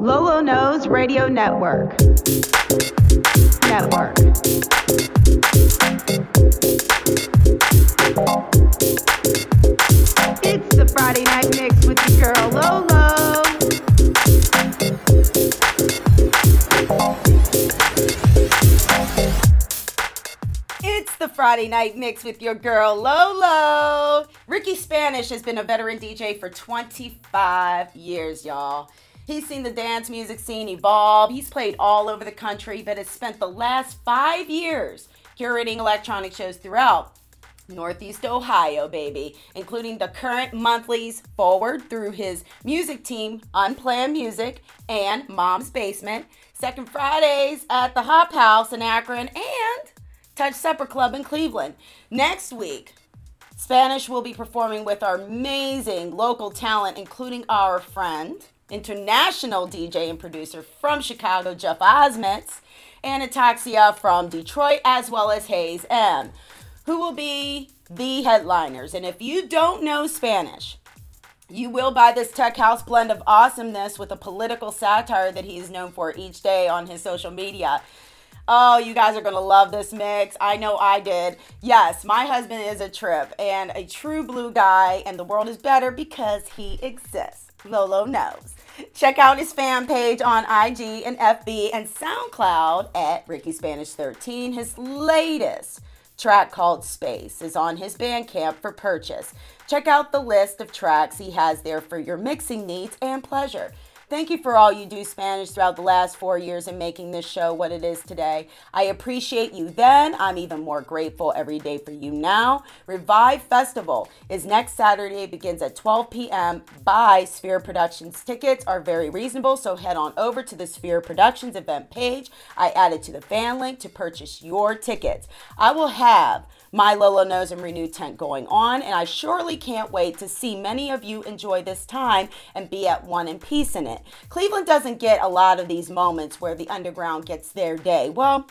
Lolo Knows Radio Network. Network. Friday Night Mix with your girl Lolo. Ricky Spanish has been a veteran DJ for 25 years, y'all. He's seen the dance music scene evolve. He's played all over the country, but has spent the last five years curating electronic shows throughout Northeast Ohio, baby, including the current monthlies Forward through his music team, Unplanned Music, and Mom's Bassment, Second Fridays at the Hop House in Akron, and Touch Supper Club in Cleveland. Next week, Spanish will be performing with our amazing local talent, including our friend, international DJ and producer from Chicago, Jeff Osmetz, and Ataxia from Detroit, as well as Hayes M who will be the headliners. And if you don't know Spanish, you will buy this tech house blend of awesomeness with a political satire that he is known for each day on his social media. Oh, you guys are going to love this mix. I know I did. Yes, my husband is a trip and a true blue guy, and the world is better because he exists. Lolo knows. Check out his fan page on IG and FB and SoundCloud at Ricky Spanish 13. His latest track called Space is on his Bandcamp for purchase. Check out the list of tracks he has there for your mixing needs and pleasure. Thank you for all you do Spanish throughout the last four years and making this show what it is today. I appreciate you then. I'm even more grateful every day for you now. Revive Festival is next Saturday. It begins at 12 p.m. By Sphere Productions. Tickets are very reasonable, so head on over to the Sphere Productions event page. I added to the fan link to purchase your tickets. I will have my Lolo Knows and Renewed tent going on, and I surely can't wait to see many of you enjoy this time and be at one in peace in it. Cleveland doesn't get a lot of these moments where the underground gets their day. Well,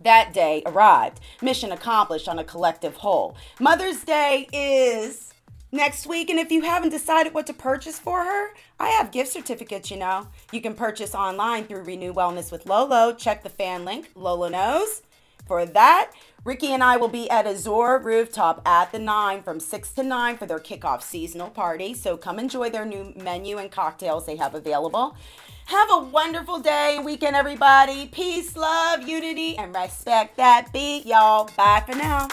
that day arrived. Mission accomplished on a collective whole. Mother's Day is next week, and if you haven't decided what to purchase for her, I have gift certificates, you know. You can purchase online through Renew Wellness with Lolo. Check the fan link, Lolo knows. For that, Ricky and I will be at Azure Rooftop at the 9 from 6 to 9 for their kickoff seasonal party. So come enjoy their new menu and cocktails they have available. Have a wonderful day weekend, everybody. Peace, love, unity, and respect that beat, y'all. Bye for now.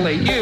Congratulate you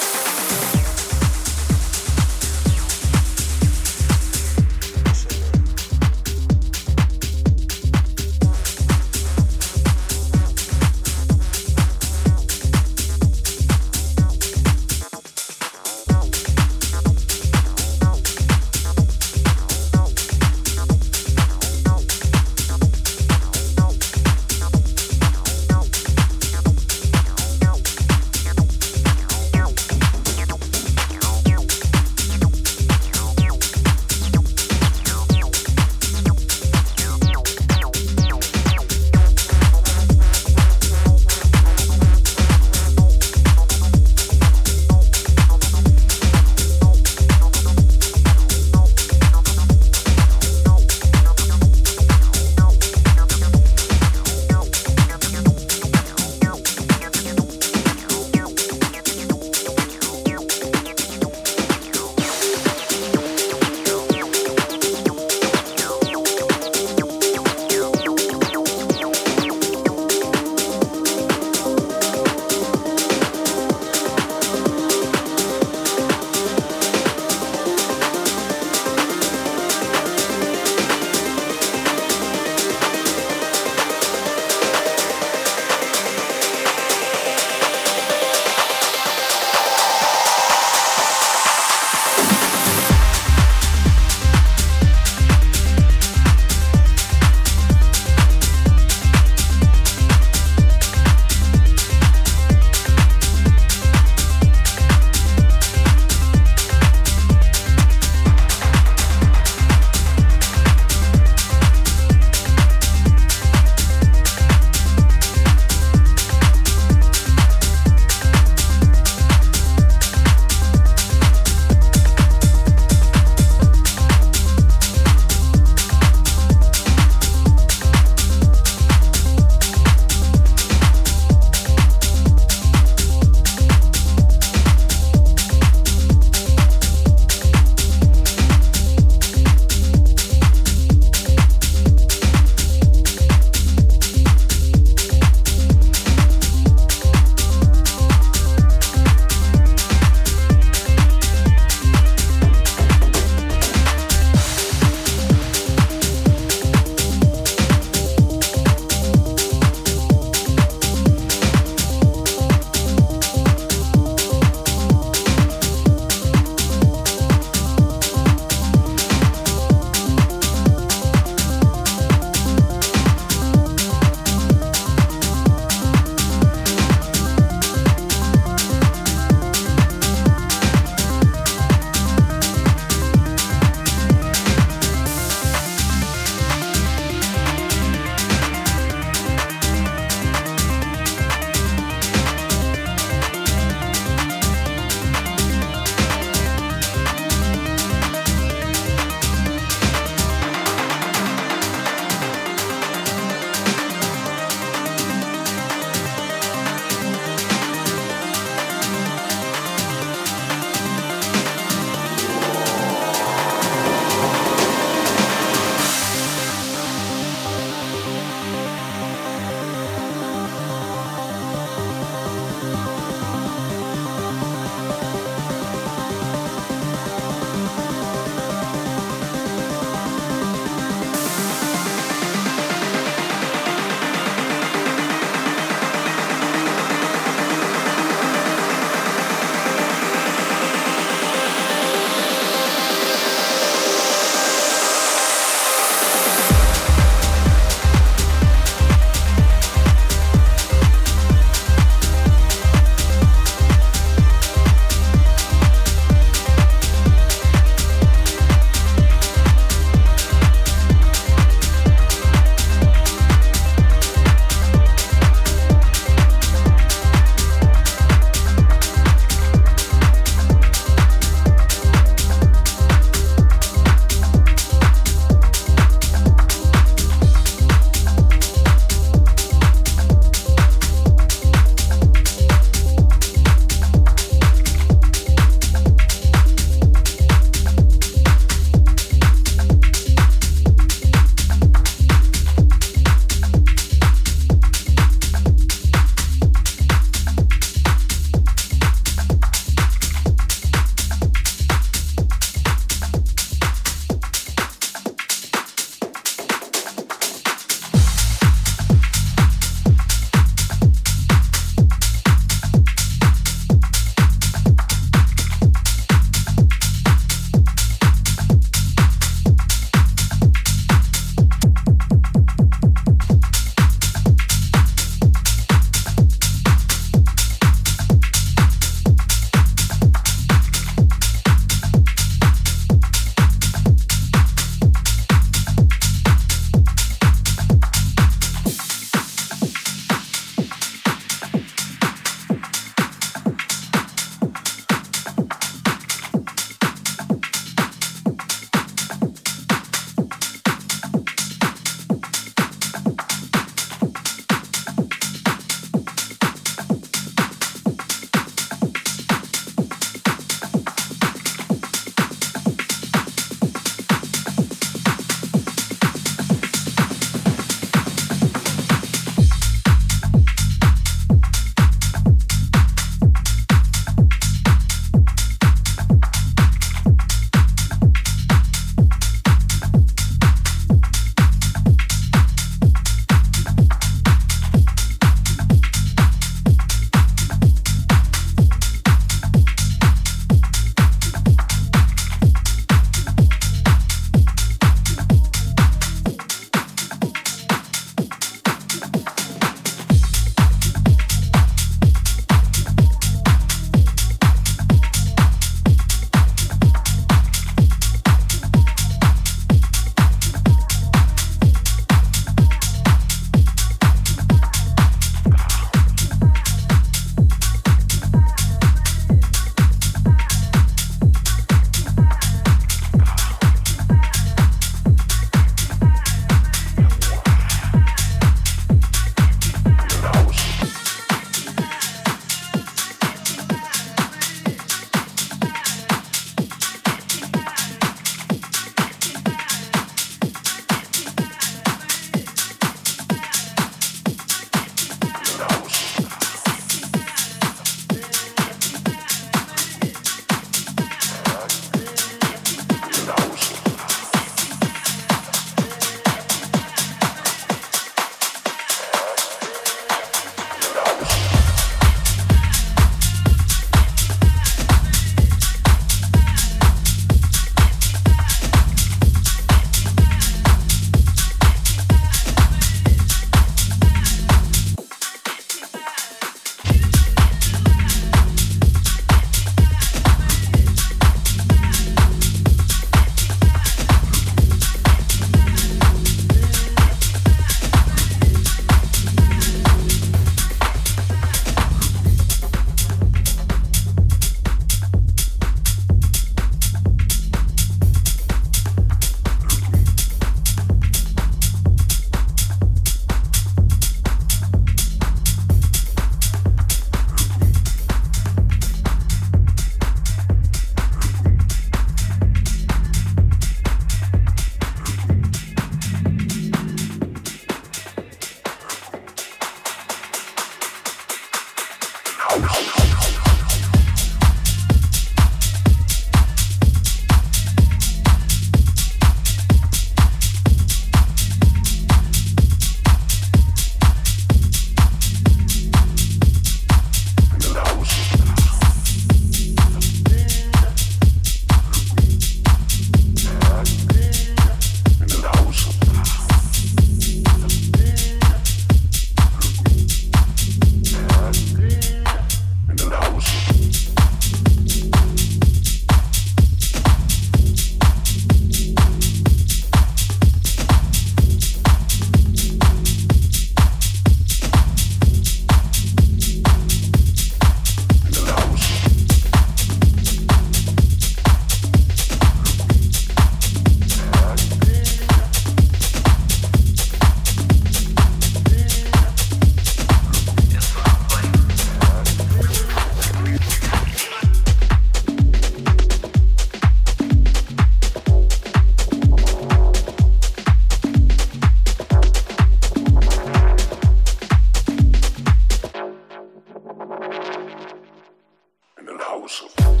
house.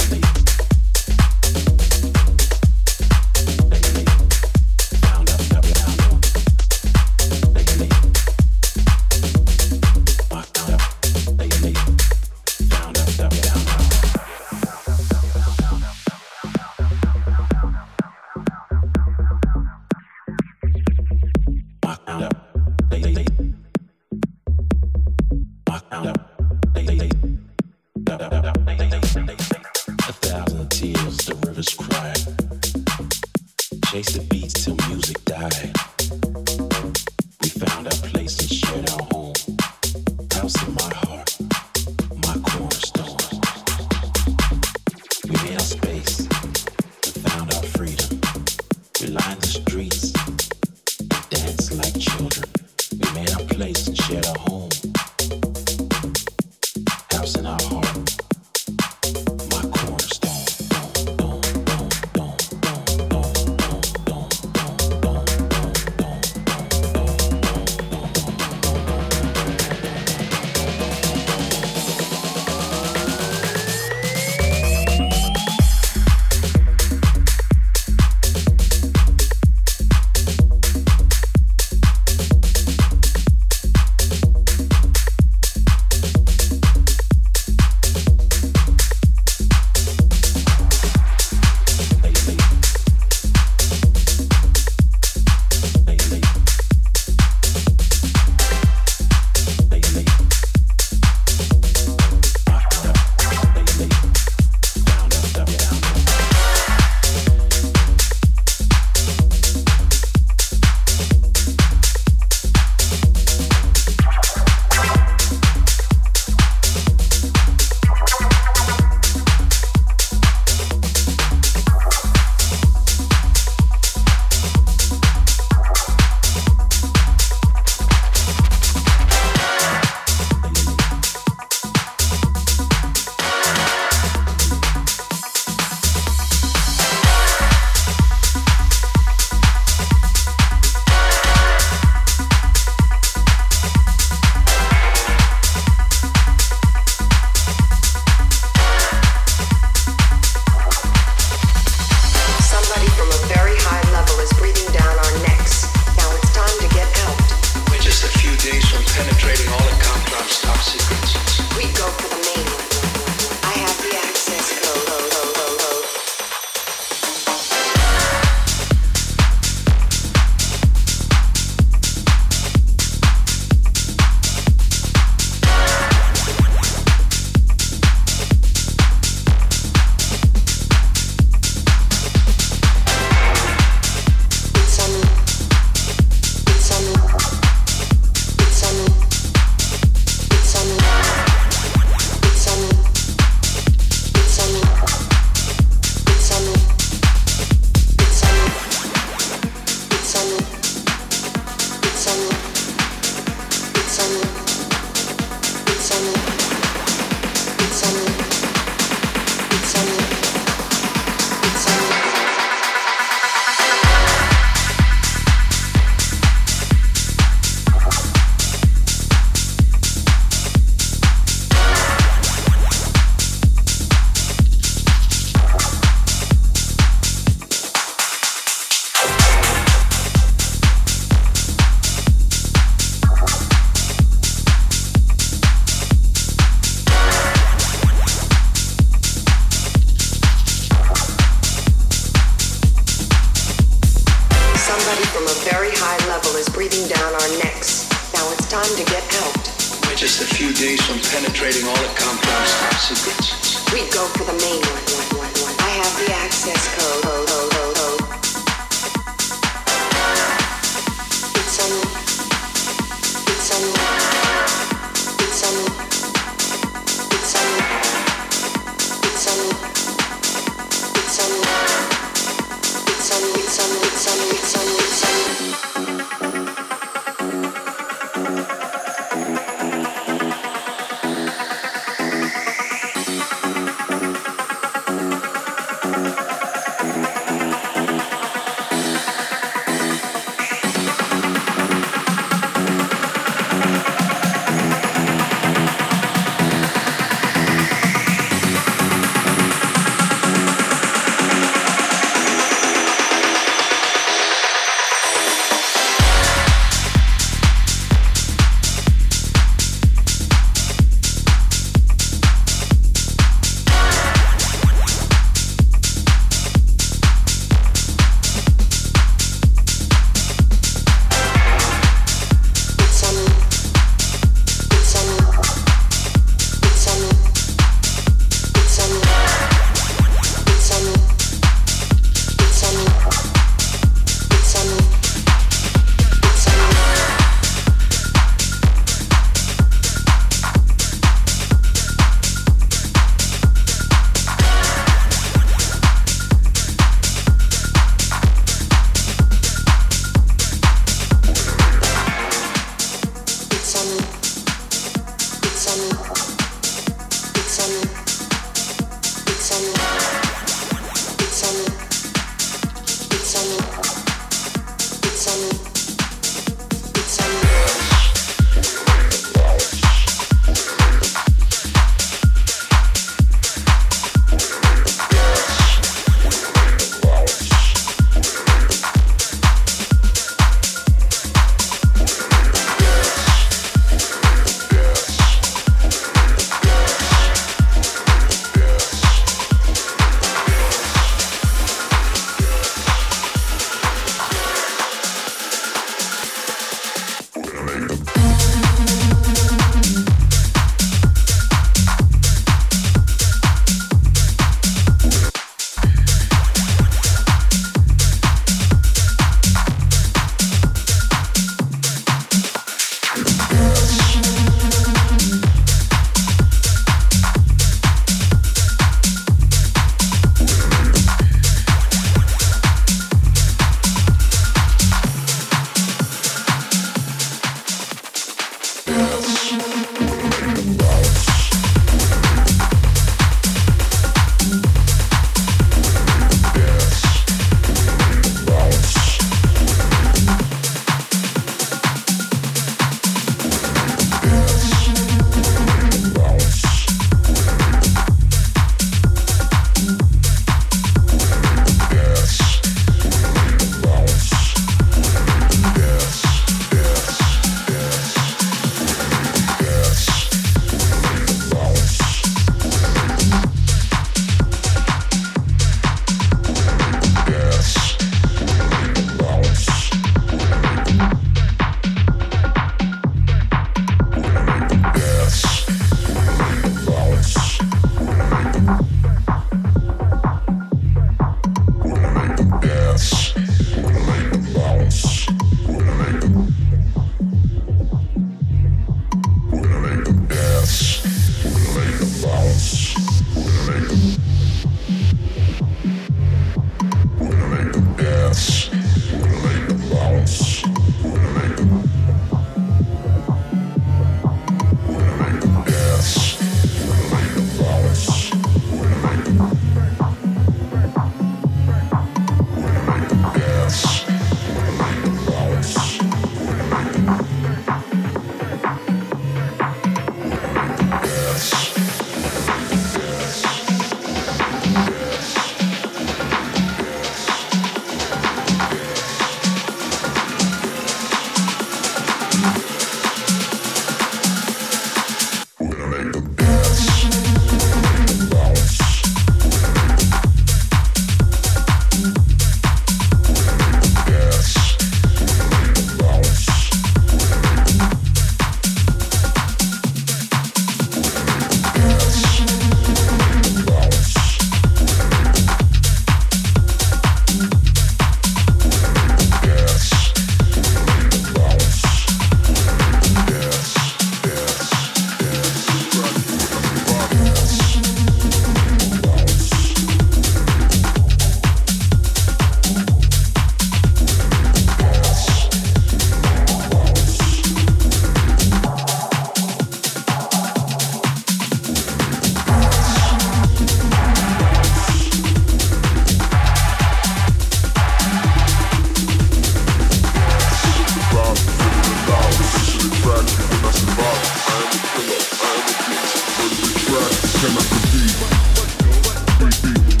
Thank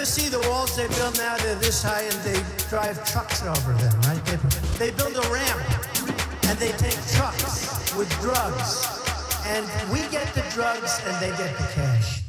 ever see the walls they build now? They're this high and they drive trucks over them, right? They, they build a ramp and they take trucks with drugs. And we get the drugs and they get the cash.